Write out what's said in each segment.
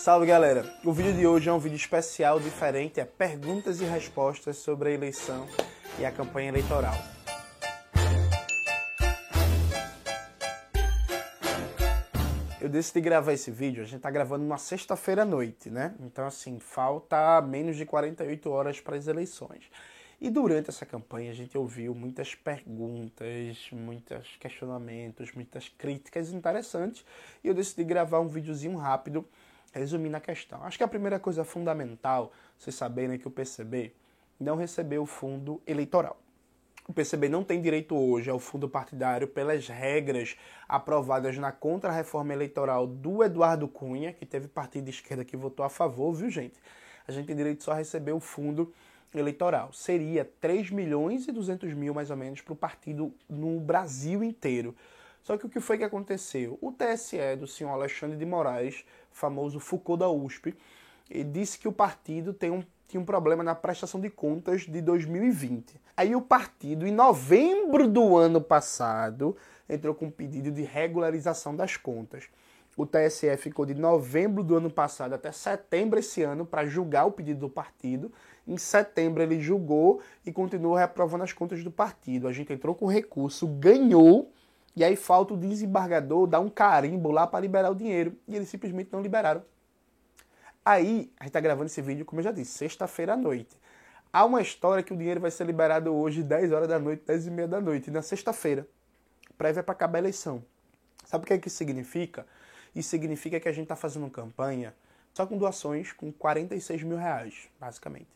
Salve galera! O vídeo de hoje é um vídeo especial diferente, é perguntas e respostas sobre a eleição e a campanha eleitoral. Eu decidi gravar esse vídeo, a gente tá gravando numa sexta-feira à noite, né? Então assim, falta menos de 48 horas para as eleições. E durante essa campanha a gente ouviu muitas perguntas, muitos questionamentos, muitas críticas interessantes e eu decidi gravar um videozinho rápido resumindo a questão. Acho que a primeira coisa fundamental, vocês saberem que o PCB não recebeu o fundo eleitoral. O PCB não tem direito hoje ao fundo partidário pelas regras aprovadas na contra-reforma eleitoral do Eduardo Cunha, que teve partido de esquerda que votou a favor, viu gente? A gente tem direito só a receber o fundo eleitoral. Seria 3 milhões e 200 mil, mais ou menos, para o partido no Brasil inteiro. Só que o que foi que aconteceu? O TSE do senhor Alexandre de Moraes, famoso Foucault da USP, disse que o partido tem um, tinha um problema na prestação de contas de 2020. Aí o partido, em novembro do ano passado, entrou com um pedido de regularização das contas. O TSE ficou de novembro do ano passado até setembro esse ano para julgar o pedido do partido. Em setembro ele julgou e continuou reprovando as contas do partido. A gente entrou com recurso, ganhou e aí falta o desembargador dar um carimbo lá para liberar o dinheiro. E eles simplesmente não liberaram. Aí, a gente está gravando esse vídeo, como eu já disse, sexta-feira à noite. Há uma história que o dinheiro vai ser liberado hoje, 10 horas da noite, 10 e meia da noite, na sexta-feira. Prévia para acabar a eleição. Sabe o que, é que isso significa? Isso significa que a gente está fazendo campanha só com doações com 46 mil reais, basicamente.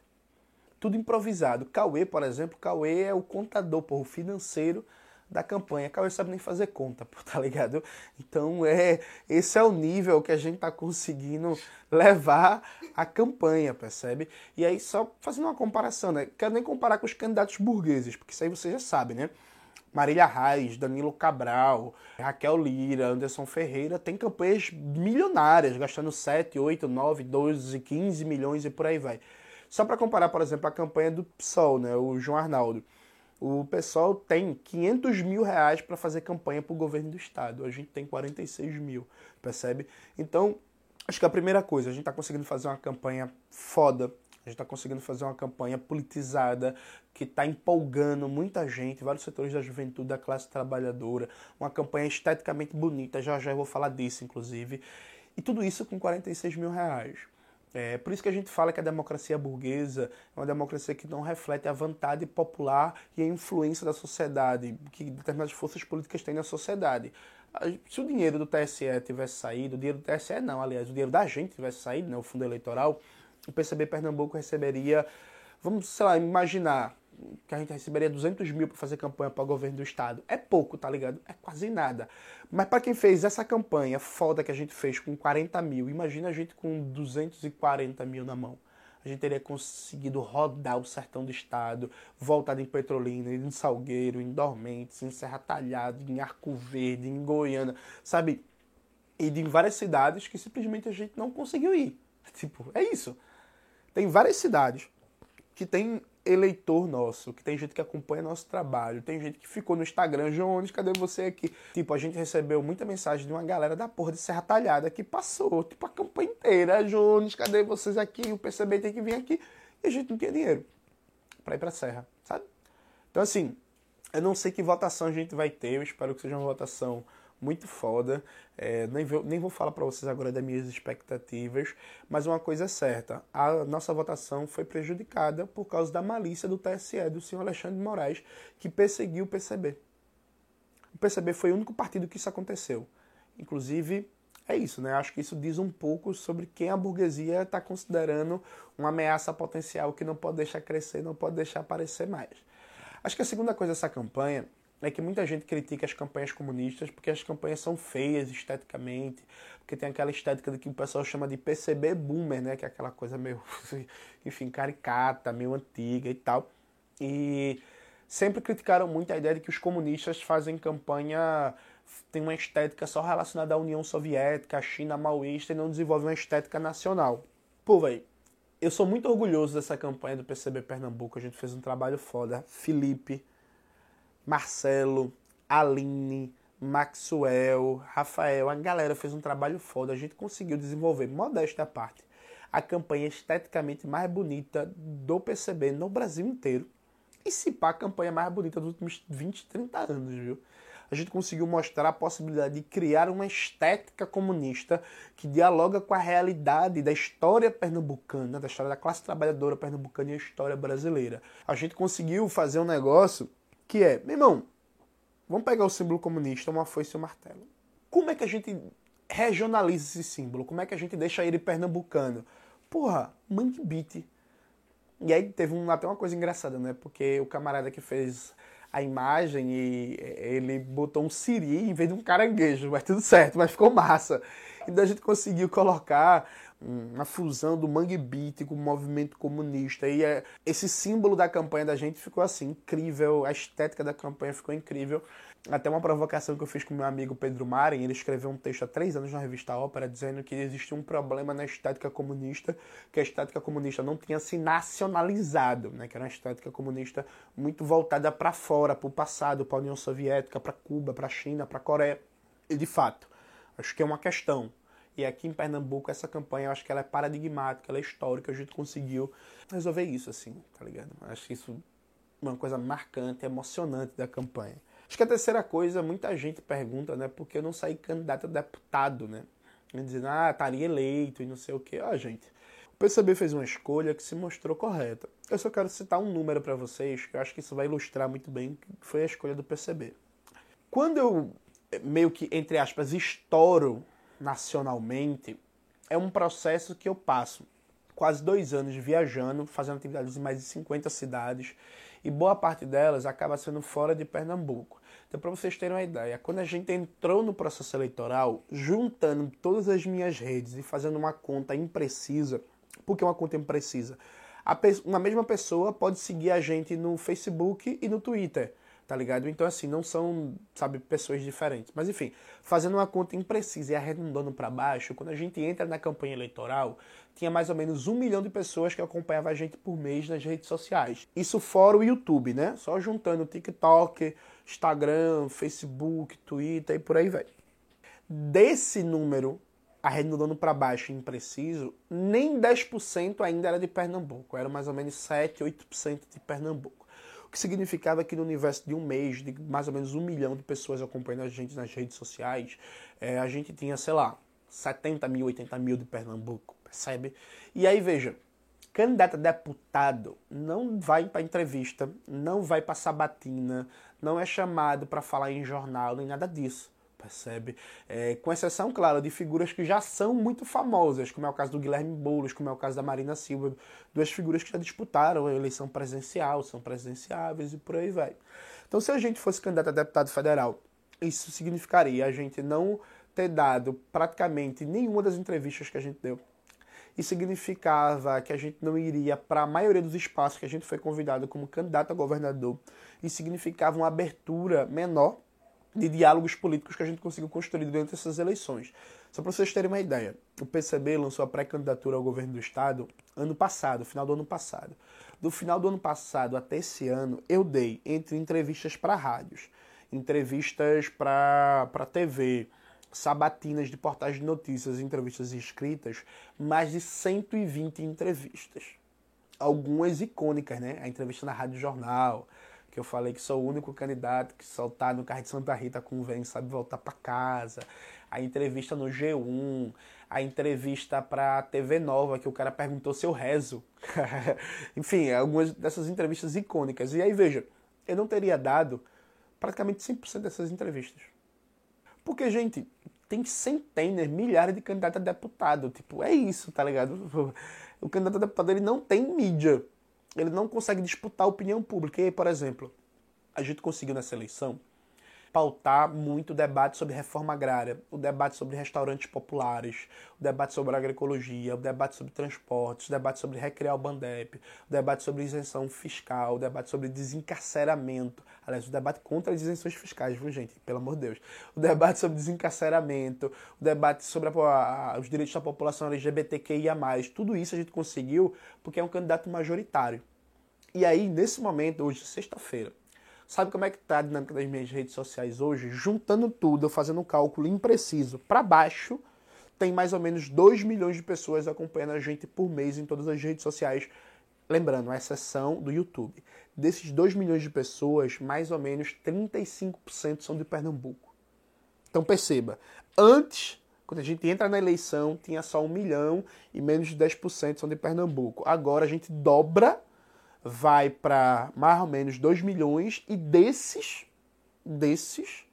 Tudo improvisado. Cauê, por exemplo, Cauê é o contador, por o financeiro da campanha. Cauê sabe nem fazer conta, tá ligado? Então é esse é o nível que a gente tá conseguindo levar a campanha, percebe? E aí só fazendo uma comparação, né? Quero nem comparar com os candidatos burgueses, porque isso aí você já sabe, né? Marília Reis, Danilo Cabral, Raquel Lira, Anderson Ferreira tem campanhas milionárias, gastando 7, 8, 9, 12, 15 milhões e por aí vai. Só para comparar, por exemplo, a campanha do PSOL, né, o João Arnaldo. O pessoal tem 500 mil reais para fazer campanha para o governo do estado. A gente tem 46 mil, percebe? Então, acho que a primeira coisa, a gente está conseguindo fazer uma campanha foda. A gente está conseguindo fazer uma campanha politizada que está empolgando muita gente, vários setores da juventude, da classe trabalhadora. Uma campanha esteticamente bonita, já já eu vou falar disso, inclusive. E tudo isso com 46 mil reais. É por isso que a gente fala que a democracia burguesa é uma democracia que não reflete a vontade popular e a influência da sociedade, que determinadas forças políticas têm na sociedade. Se o dinheiro do TSE tivesse saído, o dinheiro do TSE não, aliás, o dinheiro da gente tivesse saído, né, o fundo eleitoral, o PCB Pernambuco receberia, vamos, sei lá, imaginar, que a gente receberia 200 mil para fazer campanha para o governo do estado. É pouco, tá ligado? É quase nada. Mas para quem fez essa campanha foda que a gente fez com 40 mil, imagina a gente com 240 mil na mão. A gente teria conseguido rodar o sertão do estado, voltar em Petrolina, em Salgueiro, em Dormentes, em Serra Talhada, em Arco Verde, em Goiânia, sabe? E em várias cidades que simplesmente a gente não conseguiu ir. Tipo, é isso. Tem várias cidades que tem eleitor nosso, que tem gente que acompanha nosso trabalho, tem gente que ficou no Instagram, Jones, cadê você aqui? Tipo, a gente recebeu muita mensagem de uma galera da porra de Serra Talhada que passou, tipo, a campanha inteira, Jones, cadê vocês aqui? O PCB tem que vir aqui. E a gente não tinha dinheiro para ir pra Serra, sabe? Então, assim, eu não sei que votação a gente vai ter, eu espero que seja uma votação muito foda. É, nem, vou, nem vou falar para vocês agora das minhas expectativas, mas uma coisa é certa: a nossa votação foi prejudicada por causa da malícia do TSE, do senhor Alexandre de Moraes, que perseguiu o PCB. O PCB foi o único partido que isso aconteceu. Inclusive, é isso, né? Acho que isso diz um pouco sobre quem a burguesia está considerando uma ameaça potencial que não pode deixar crescer, não pode deixar aparecer mais. Acho que a segunda coisa dessa campanha é que muita gente critica as campanhas comunistas porque as campanhas são feias esteticamente, porque tem aquela estética que o pessoal chama de PCB boomer, né, que é aquela coisa meio, enfim, caricata, meio antiga e tal. E sempre criticaram muito a ideia de que os comunistas fazem campanha tem uma estética só relacionada à União Soviética, à China maoísta e não desenvolve uma estética nacional. Pô, velho, eu sou muito orgulhoso dessa campanha do PCB Pernambuco, a gente fez um trabalho foda. Felipe, Marcelo, Aline, Maxwell, Rafael, a galera fez um trabalho foda. A gente conseguiu desenvolver, modesta à parte, a campanha esteticamente mais bonita do PCB no Brasil inteiro. E se pá, a campanha mais bonita dos últimos 20, 30 anos, viu? A gente conseguiu mostrar a possibilidade de criar uma estética comunista que dialoga com a realidade da história pernambucana, da história da classe trabalhadora pernambucana e a história brasileira. A gente conseguiu fazer um negócio que é, meu irmão, vamos pegar o símbolo comunista, uma foice e um martelo. Como é que a gente regionaliza esse símbolo? Como é que a gente deixa ele pernambucano? Porra, Mangue Beat. E aí teve um, até uma coisa engraçada, né? Porque o camarada que fez a imagem e ele botou um siri em vez de um caranguejo, mas tudo certo, mas ficou massa. Então a gente conseguiu colocar uma fusão do Mangue Beat com o movimento comunista. E é, esse símbolo da campanha da gente ficou assim, incrível, a estética da campanha ficou incrível. Até uma provocação que eu fiz com meu amigo Pedro Maren, ele escreveu um texto há três anos na revista Ópera dizendo que existia um problema na estética comunista, que a estética comunista não tinha se nacionalizado, né? que era uma estética comunista muito voltada para fora, para o passado, para a União Soviética, para Cuba, para a China, para a Coreia. E de fato, acho que é uma questão. E aqui em Pernambuco, essa campanha, eu acho que ela é paradigmática, ela é histórica, a gente conseguiu resolver isso, assim, tá ligado? Acho isso uma coisa marcante, emocionante da campanha. Acho que a terceira coisa, muita gente pergunta, né, por que eu não saí candidato a deputado, né? Dizendo, ah, estaria eleito e não sei o quê. Ah, gente, o PCB fez uma escolha que se mostrou correta. Eu só quero citar um número para vocês, que eu acho que isso vai ilustrar muito bem que foi a escolha do PCB. Quando eu, meio que, entre aspas, estouro nacionalmente, é um processo que eu passo quase dois anos viajando, fazendo atividades em mais de 50 cidades, e boa parte delas acaba sendo fora de Pernambuco. Então, para vocês terem uma ideia, quando a gente entrou no processo eleitoral, juntando todas as minhas redes e fazendo uma conta imprecisa, por que uma conta imprecisa? uma mesma pessoa pode seguir a gente no Facebook e no Twitter tá ligado? Então, assim, não são, sabe, pessoas diferentes. Mas, enfim, fazendo uma conta imprecisa e arredondando para baixo, quando a gente entra na campanha eleitoral, tinha mais ou menos um milhão de pessoas que acompanhavam a gente por mês nas redes sociais. Isso fora o YouTube, né? Só juntando TikTok, Instagram, Facebook, Twitter e por aí vai. Desse número, arredondando para baixo impreciso, nem 10% ainda era de Pernambuco. Era mais ou menos 7, 8% de Pernambuco que significava que no universo de um mês, de mais ou menos um milhão de pessoas acompanhando a gente nas redes sociais, é, a gente tinha, sei lá, 70 mil, 80 mil de Pernambuco, percebe? E aí, veja, candidato a deputado não vai para entrevista, não vai para sabatina, não é chamado para falar em jornal, nem nada disso percebe? É, com exceção, claro, de figuras que já são muito famosas, como é o caso do Guilherme Boulos, como é o caso da Marina Silva, duas figuras que já disputaram a eleição presidencial, são presidenciáveis e por aí vai. Então, se a gente fosse candidato a deputado federal, isso significaria a gente não ter dado praticamente nenhuma das entrevistas que a gente deu. E significava que a gente não iria para a maioria dos espaços que a gente foi convidado como candidato a governador. E significava uma abertura menor de diálogos políticos que a gente conseguiu construir durante essas eleições. Só para vocês terem uma ideia, o PCB lançou a pré-candidatura ao governo do estado ano passado, final do ano passado. Do final do ano passado até esse ano, eu dei entre entrevistas para rádios, entrevistas para TV, sabatinas de portais de notícias, entrevistas escritas, mais de 120 entrevistas. Algumas icônicas, né? A entrevista na Rádio Jornal, que eu falei que sou o único candidato que soltar no carro de Santa Rita com o sabe voltar para casa. A entrevista no G1, a entrevista para TV Nova que o cara perguntou se eu rezo. Enfim, algumas dessas entrevistas icônicas. E aí veja, eu não teria dado praticamente 100% dessas entrevistas. Porque, gente, tem centenas, milhares de candidatos a deputado. Tipo, é isso, tá ligado? O candidato a deputado ele não tem mídia ele não consegue disputar a opinião pública. E aí, por exemplo, a gente conseguiu nessa eleição pautar muito o debate sobre reforma agrária, o debate sobre restaurantes populares, o debate sobre agroecologia, o debate sobre transportes, o debate sobre recriar o Bandep, o debate sobre isenção fiscal, o debate sobre desencarceramento, aliás, o debate contra as isenções fiscais, viu gente, pelo amor de Deus, o debate sobre desencarceramento, o debate sobre a, a, os direitos da população LGBTQIA+, tudo isso a gente conseguiu porque é um candidato majoritário. E aí, nesse momento, hoje, sexta-feira, Sabe como é que tá a dinâmica das minhas redes sociais hoje? Juntando tudo, fazendo um cálculo impreciso para baixo, tem mais ou menos 2 milhões de pessoas acompanhando a gente por mês em todas as redes sociais. Lembrando, a exceção do YouTube. Desses 2 milhões de pessoas, mais ou menos 35% são de Pernambuco. Então perceba, antes, quando a gente entra na eleição, tinha só 1 milhão e menos de 10% são de Pernambuco. Agora a gente dobra vai para mais ou menos 2 milhões e desses, desses,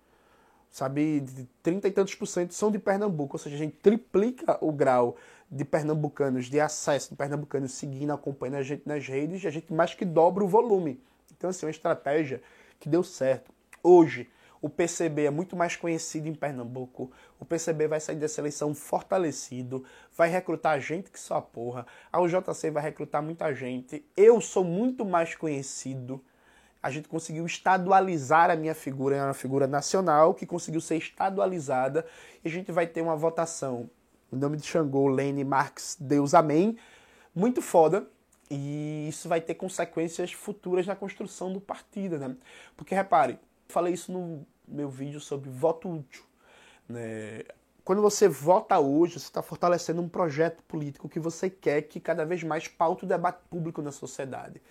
sabe, de 30 e tantos por cento são de Pernambuco, ou seja, a gente triplica o grau de pernambucanos, de acesso de pernambucanos seguindo, acompanhando a gente nas redes, e a gente mais que dobra o volume. Então, assim, uma estratégia que deu certo. Hoje, o PCB é muito mais conhecido em Pernambuco. O PCB vai sair dessa eleição fortalecido, vai recrutar gente que só porra. A UJC vai recrutar muita gente. Eu sou muito mais conhecido. A gente conseguiu estadualizar a minha figura, é uma figura nacional que conseguiu ser estadualizada. E a gente vai ter uma votação em nome de Xangô, Lene, Marx, Deus, Amém. Muito foda. E isso vai ter consequências futuras na construção do partido, né? Porque repare, falei isso no meu vídeo sobre voto útil. Né? Quando você vota hoje, você está fortalecendo um projeto político que você quer que cada vez mais paute o debate público na sociedade.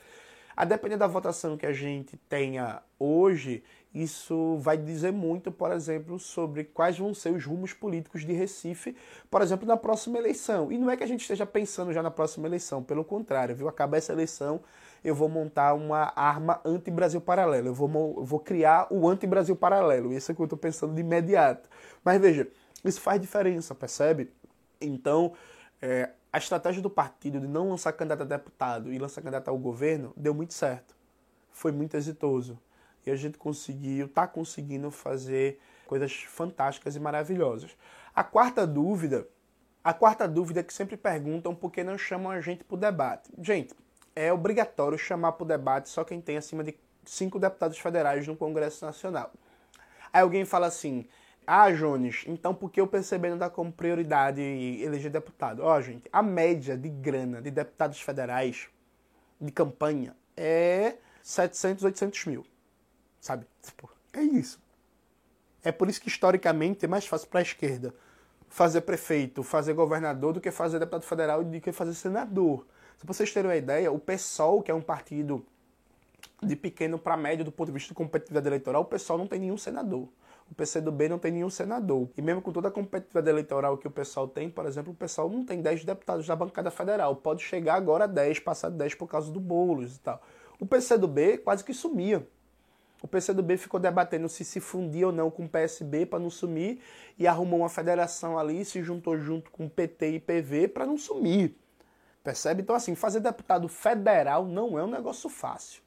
A depender da votação que a gente tenha hoje, isso vai dizer muito, por exemplo, sobre quais vão ser os rumos políticos de Recife, por exemplo, na próxima eleição. E não é que a gente esteja pensando já na próxima eleição, pelo contrário, viu? Acaba essa eleição, eu vou montar uma arma anti-Brasil paralelo. Eu vou, eu vou criar o anti-Brasil paralelo. Isso é o que eu estou pensando de imediato. Mas veja, isso faz diferença, percebe? Então, é, a estratégia do partido de não lançar candidato a deputado e lançar candidato ao governo deu muito certo. Foi muito exitoso. E a gente conseguiu, está conseguindo fazer coisas fantásticas e maravilhosas. A quarta dúvida, a quarta dúvida é que sempre perguntam por que não chamam a gente para o debate. Gente, é obrigatório chamar para o debate só quem tem acima de cinco deputados federais no Congresso Nacional. Aí alguém fala assim: ah, Jones, então por que o PCB não dá como prioridade eleger deputado? Ó, oh, gente, a média de grana de deputados federais de campanha é 700, 800 mil. Sabe? Tipo, é isso. É por isso que historicamente é mais fácil para a esquerda fazer prefeito, fazer governador do que fazer deputado federal e do que fazer senador. Se vocês terem uma ideia, o PSOL, que é um partido de pequeno para médio do ponto de vista de competitividade eleitoral, o PSOL não tem nenhum senador. O PCdoB não tem nenhum senador. E mesmo com toda a competitividade eleitoral que o pessoal tem, por exemplo, o pessoal não tem 10 deputados da bancada federal. Pode chegar agora a 10, passar de 10 por causa do Boulos e tal. O PCdoB quase que sumia. O PCdoB ficou debatendo se se fundia ou não com o PSB para não sumir e arrumou uma federação ali, se juntou junto com o PT e PV para não sumir. Percebe? Então, assim, fazer deputado federal não é um negócio fácil.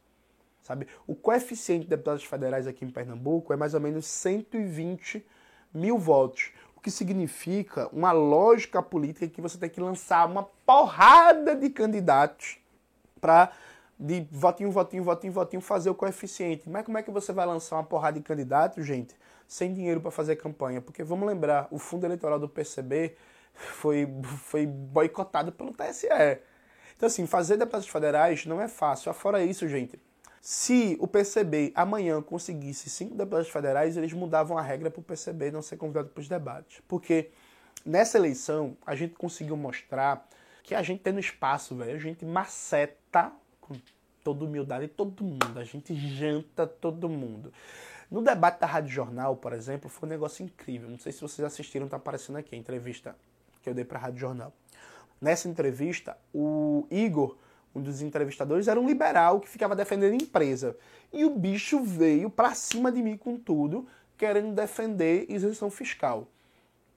Sabe? O coeficiente de deputados federais aqui em Pernambuco é mais ou menos 120 mil votos. O que significa uma lógica política que você tem que lançar uma porrada de candidatos para de votinho, votinho, votinho, votinho fazer o coeficiente. Mas como é que você vai lançar uma porrada de candidatos, gente, sem dinheiro para fazer campanha? Porque vamos lembrar, o fundo eleitoral do PCB foi, foi boicotado pelo TSE. Então, assim, fazer deputados federais não é fácil. Fora isso, gente, se o PCB amanhã conseguisse cinco deputados federais, eles mudavam a regra para o PCB não ser convidado para os debates. Porque nessa eleição, a gente conseguiu mostrar que a gente tem no espaço, velho, a gente maceta com toda humildade todo mundo, a gente janta todo mundo. No debate da Rádio Jornal, por exemplo, foi um negócio incrível. Não sei se vocês assistiram, tá aparecendo aqui a entrevista que eu dei para a Rádio Jornal. Nessa entrevista, o Igor, um dos entrevistadores, era um liberal que ficava defendendo a empresa. E o bicho veio para cima de mim com tudo, querendo defender isenção fiscal.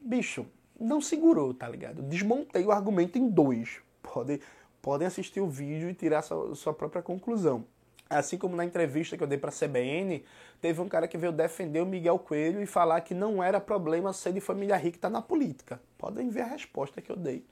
Bicho, não segurou, tá ligado? Desmontei o argumento em dois. Podem, podem assistir o vídeo e tirar sua, sua própria conclusão. Assim como na entrevista que eu dei para a CBN, teve um cara que veio defender o Miguel Coelho e falar que não era problema ser de família rica estar tá na política. Podem ver a resposta que eu dei,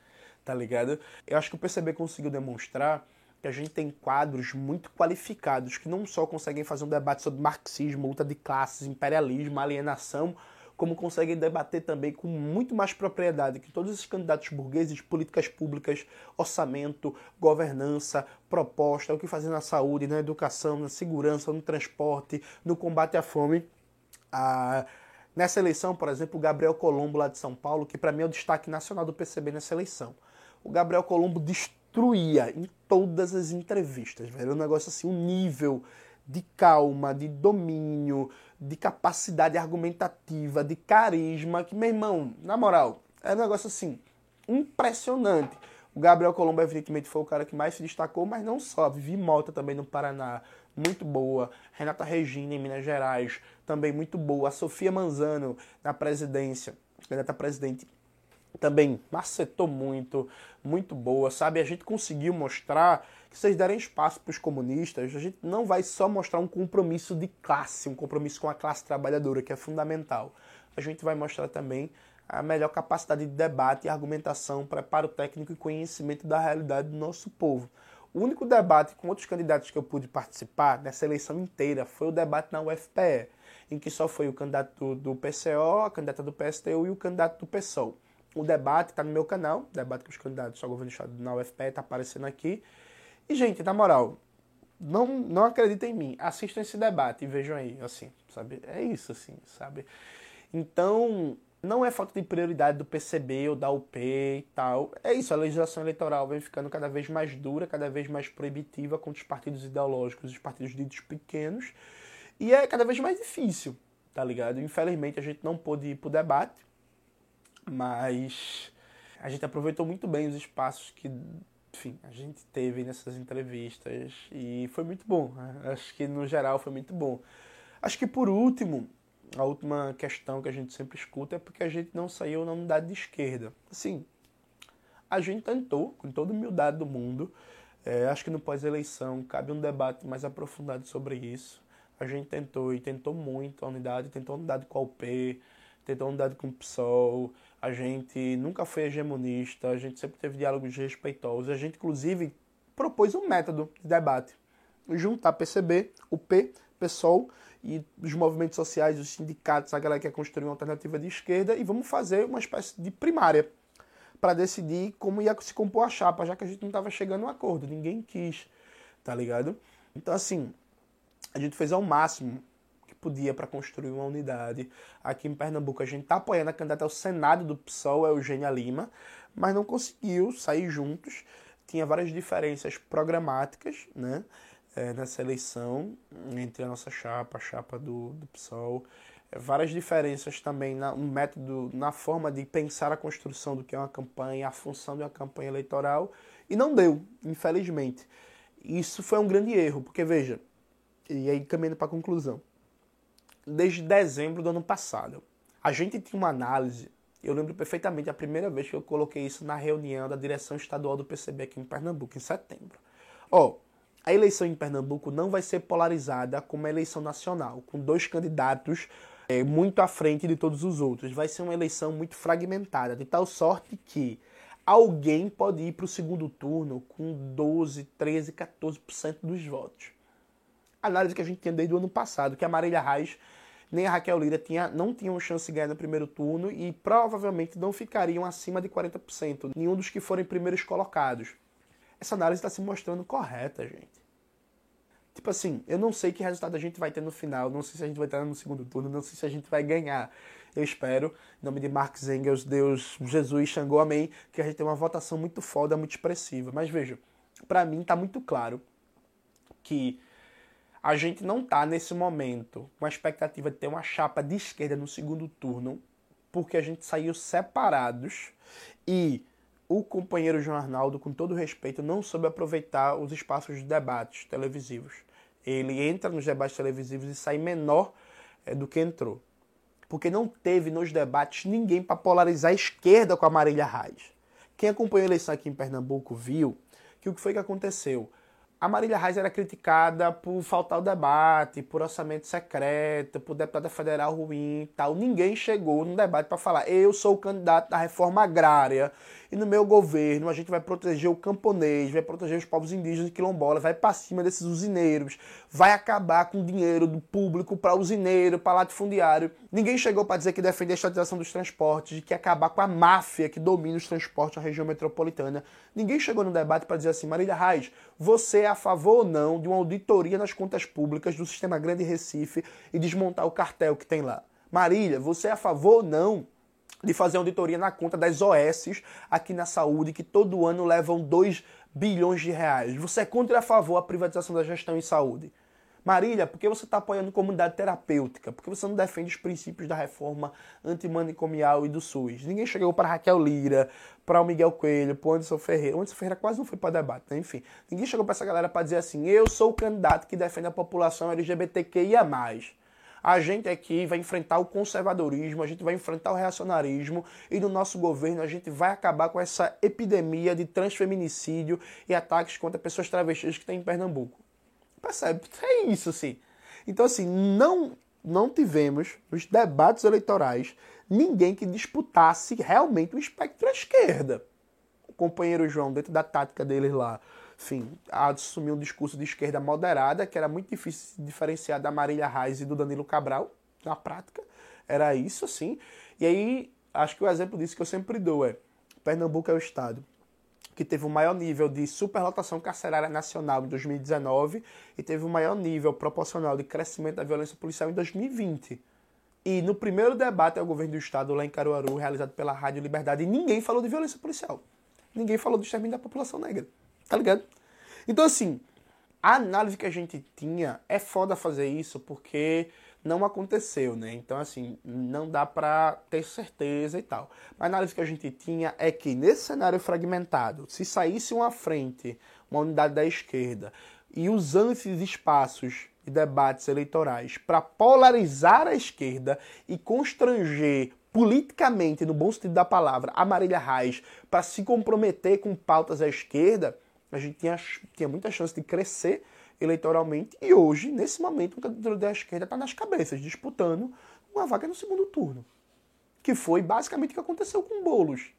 tá ligado? Eu acho que o PCB conseguiu demonstrar que a gente tem quadros muito qualificados que não só conseguem fazer um debate sobre marxismo, luta de classes, imperialismo, alienação, como conseguem debater também com muito mais propriedade que todos esses candidatos burgueses, políticas públicas, orçamento, governança, proposta, o que fazer na saúde, na educação, na segurança, no transporte, no combate à fome. Ah, nessa eleição, por exemplo, o Gabriel Colombo, lá de São Paulo, que para mim é o destaque nacional do PCB nessa eleição. O Gabriel Colombo destruía em todas as entrevistas, velho. Um negócio assim, um nível de calma, de domínio, de capacidade argumentativa, de carisma, que, meu irmão, na moral, é um negócio assim, impressionante. O Gabriel Colombo, evidentemente, foi o cara que mais se destacou, mas não só. Vivi Mota também no Paraná, muito boa. Renata Regina, em Minas Gerais, também muito boa. A Sofia Manzano, na presidência, candidata presidente, também macetou muito, muito boa, sabe? A gente conseguiu mostrar que vocês derem espaço para os comunistas, a gente não vai só mostrar um compromisso de classe, um compromisso com a classe trabalhadora, que é fundamental. A gente vai mostrar também a melhor capacidade de debate e argumentação, preparo técnico e conhecimento da realidade do nosso povo. O único debate com outros candidatos que eu pude participar nessa eleição inteira foi o debate na UFPE, em que só foi o candidato do PCO, a candidata do PSTU e o candidato do PSOL. O debate está no meu canal, debate com os candidatos ao governo do estado na UFPE, está aparecendo aqui. E, gente, na moral, não, não acreditem em mim. Assistam esse debate e vejam aí, assim, sabe? É isso, assim, sabe? Então, não é falta de prioridade do PCB ou da UP e tal. É isso, a legislação eleitoral vem ficando cada vez mais dura, cada vez mais proibitiva contra os partidos ideológicos, os partidos ditos pequenos. E é cada vez mais difícil, tá ligado? Infelizmente a gente não pôde ir pro debate, mas a gente aproveitou muito bem os espaços que enfim, a gente teve nessas entrevistas e foi muito bom. Acho que no geral foi muito bom. Acho que por último, a última questão que a gente sempre escuta é porque a gente não saiu na unidade de esquerda. Assim, a gente tentou, com toda a humildade do mundo, é, acho que no pós-eleição cabe um debate mais aprofundado sobre isso. A gente tentou e tentou muito a unidade, tentou a unidade com a UP, tentou a unidade com o PSOL, a gente nunca foi hegemonista, a gente sempre teve diálogos respeitosos, a gente inclusive propôs um método de debate, juntar PCB, UP, PSOL e os movimentos sociais, os sindicatos, a galera que quer construir uma alternativa de esquerda e vamos fazer uma espécie de primária para decidir como ia se compor a chapa, já que a gente não estava chegando a um acordo, ninguém quis, tá ligado? Então assim, a gente fez ao máximo podia para construir uma unidade. Aqui em Pernambuco a gente está apoiando a candidata ao Senado do PSOL, Eugênia Lima, mas não conseguiu sair juntos. Tinha várias diferenças programáticas né, é, nessa eleição entre a nossa chapa, a chapa do, do PSOL. É, várias diferenças também no método, na forma de pensar a construção do que é uma campanha, a função de uma campanha eleitoral. E não deu, infelizmente. Isso foi um grande erro, porque veja, e aí caminhando para a conclusão desde dezembro do ano passado. A gente tinha uma análise, eu lembro perfeitamente a primeira vez que eu coloquei isso na reunião da direção estadual do PCB aqui em Pernambuco, em setembro. Ó, oh, a eleição em Pernambuco não vai ser polarizada como a eleição nacional, com dois candidatos é, muito à frente de todos os outros. Vai ser uma eleição muito fragmentada, de tal sorte que alguém pode ir para o segundo turno com 12, 13, 14% dos votos análise que a gente tinha desde o ano passado, que a Marília Reis nem a Raquel Lira tinha, não tinham chance de ganhar no primeiro turno e provavelmente não ficariam acima de 40%, nenhum dos que forem primeiros colocados. Essa análise está se mostrando correta, gente. Tipo assim, eu não sei que resultado a gente vai ter no final, não sei se a gente vai estar no segundo turno, não sei se a gente vai ganhar. Eu espero, em nome de Marx Engels, Deus, Jesus, Xangô, amém, que a gente tenha uma votação muito foda, muito expressiva. Mas veja, para mim está muito claro que a gente não está nesse momento com a expectativa de ter uma chapa de esquerda no segundo turno, porque a gente saiu separados e o companheiro João Arnaldo, com todo respeito, não soube aproveitar os espaços de debates televisivos. Ele entra nos debates televisivos e sai menor é, do que entrou. Porque não teve nos debates ninguém para polarizar a esquerda com a Marília Reis. Quem acompanhou a eleição aqui em Pernambuco viu que o que foi que aconteceu? A Marília Reis era criticada por faltar o debate, por orçamento secreto, por deputada federal ruim tal. Ninguém chegou no debate para falar: eu sou o candidato da reforma agrária e no meu governo a gente vai proteger o camponês, vai proteger os povos indígenas e quilombolas, vai para cima desses usineiros, vai acabar com o dinheiro do público para usineiro, para latifundiário. Ninguém chegou para dizer que defende a estatização dos transportes, de que acabar com a máfia que domina os transportes na região metropolitana. Ninguém chegou no debate para dizer assim, Marília Reis, você é a favor ou não de uma auditoria nas contas públicas do Sistema Grande Recife e desmontar o cartel que tem lá? Marília, você é a favor ou não de fazer auditoria na conta das OS aqui na saúde, que todo ano levam 2 bilhões de reais. Você é contra ou a favor a privatização da gestão em saúde? Marília, por que você está apoiando comunidade terapêutica? Por que você não defende os princípios da reforma antimanicomial e do SUS? Ninguém chegou para Raquel Lira, para o Miguel Coelho, para o Anderson Ferreira. O Anderson Ferreira quase não foi para debate, né? enfim. Ninguém chegou para essa galera para dizer assim: eu sou o candidato que defende a população LGBTQIA. A gente aqui vai enfrentar o conservadorismo, a gente vai enfrentar o reacionarismo e no nosso governo a gente vai acabar com essa epidemia de transfeminicídio e ataques contra pessoas travestis que tem em Pernambuco. Percebe? É isso, sim. Então, assim, não, não tivemos nos debates eleitorais ninguém que disputasse realmente o espectro à esquerda. O companheiro João, dentro da tática deles lá, enfim, assumiu um discurso de esquerda moderada, que era muito difícil de diferenciar da Marília Reis e do Danilo Cabral, na prática. Era isso, assim. E aí, acho que o exemplo disso que eu sempre dou é: Pernambuco é o estado que teve o maior nível de superlotação carcerária nacional em 2019 e teve o maior nível proporcional de crescimento da violência policial em 2020. E no primeiro debate ao governo do estado lá em Caruaru, realizado pela Rádio Liberdade, ninguém falou de violência policial. Ninguém falou do extermínio da população negra. Tá ligado? Então, assim, a análise que a gente tinha é foda fazer isso porque não aconteceu, né? Então, assim, não dá pra ter certeza e tal. A análise que a gente tinha é que nesse cenário fragmentado, se saísse uma frente, uma unidade da esquerda, e usando esses espaços de debates eleitorais para polarizar a esquerda e constranger politicamente, no bom sentido da palavra, a Marília Reis para se comprometer com pautas à esquerda, a gente tinha, tinha muita chance de crescer eleitoralmente e hoje, nesse momento, o candidato da esquerda está nas cabeças, disputando uma vaga no segundo turno. Que foi basicamente o que aconteceu com Boulos.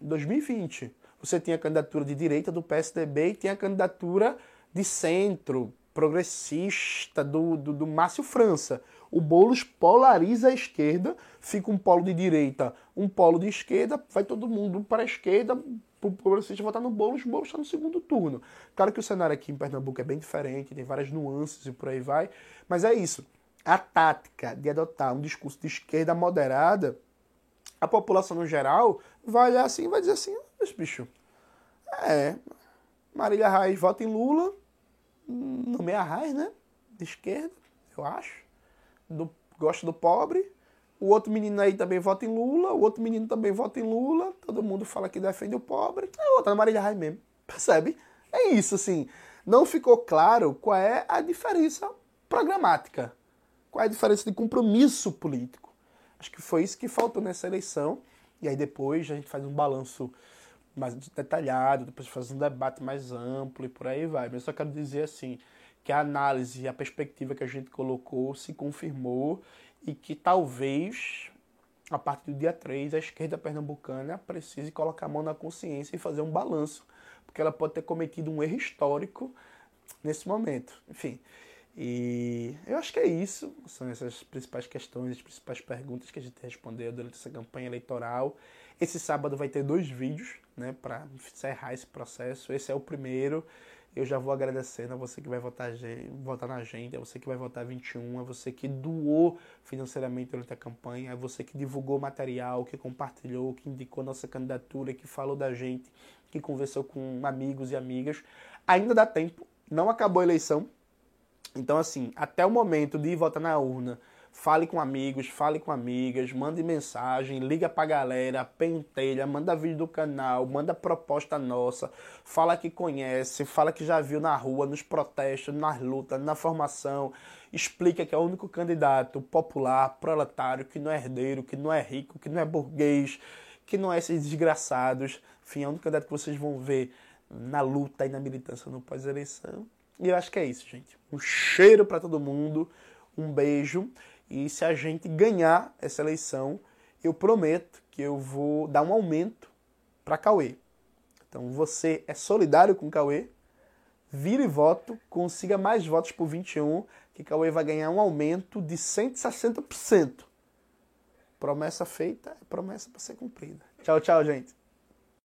Em 2020, você tinha a candidatura de direita do PSDB e tinha a candidatura de centro, progressista do, do, do Márcio França. O Boulos polariza a esquerda, fica um polo de direita, um polo de esquerda, vai todo mundo para a esquerda, o progressista votar no Boulos, o Boulos está no segundo turno. Claro que o cenário aqui em Pernambuco é bem diferente, tem várias nuances e por aí vai, mas é isso. A tática de adotar um discurso de esquerda moderada, a população no geral vai olhar assim e vai dizer assim, mas bicho, é, Marília Reis vota em Lula, no meia Reis, né, de esquerda, eu acho, do, gosta do pobre, o outro menino aí também vota em Lula, o outro menino também vota em Lula, todo mundo fala que defende o pobre, é outra Marília Reis mesmo, percebe? É isso, assim. Não ficou claro qual é a diferença programática, qual é a diferença de compromisso político. Acho que foi isso que faltou nessa eleição, e aí depois a gente faz um balanço mais detalhado, depois faz um debate mais amplo e por aí vai. Mas eu só quero dizer assim, que a análise a perspectiva que a gente colocou se confirmou e que talvez, a partir do dia 3, a esquerda pernambucana precise colocar a mão na consciência e fazer um balanço, porque ela pode ter cometido um erro histórico nesse momento. Enfim, e eu acho que é isso. São essas principais questões, as principais perguntas que a gente respondeu durante essa campanha eleitoral. Esse sábado vai ter dois vídeos né, para encerrar esse processo. Esse é o primeiro. Eu já vou agradecendo a você que vai votar, votar na gente, a você que vai votar 21, a você que doou financeiramente durante a campanha, a você que divulgou material, que compartilhou, que indicou nossa candidatura, que falou da gente, que conversou com amigos e amigas. Ainda dá tempo, não acabou a eleição. Então, assim, até o momento de votar na urna, Fale com amigos, fale com amigas, mande mensagem, liga pra galera, pentelha, manda vídeo do canal, manda proposta nossa, fala que conhece, fala que já viu na rua, nos protestos, nas lutas, na formação, explica que é o único candidato popular, proletário, que não é herdeiro, que não é rico, que não é burguês, que não é esses desgraçados. Enfim, é o único candidato que vocês vão ver na luta e na militância no pós-eleição. E eu acho que é isso, gente. Um cheiro para todo mundo, um beijo. E se a gente ganhar essa eleição, eu prometo que eu vou dar um aumento para Cauê. Então você é solidário com Cauê, vire voto, consiga mais votos por 21, que Cauê vai ganhar um aumento de 160%. Promessa feita é promessa para ser cumprida. Tchau, tchau, gente.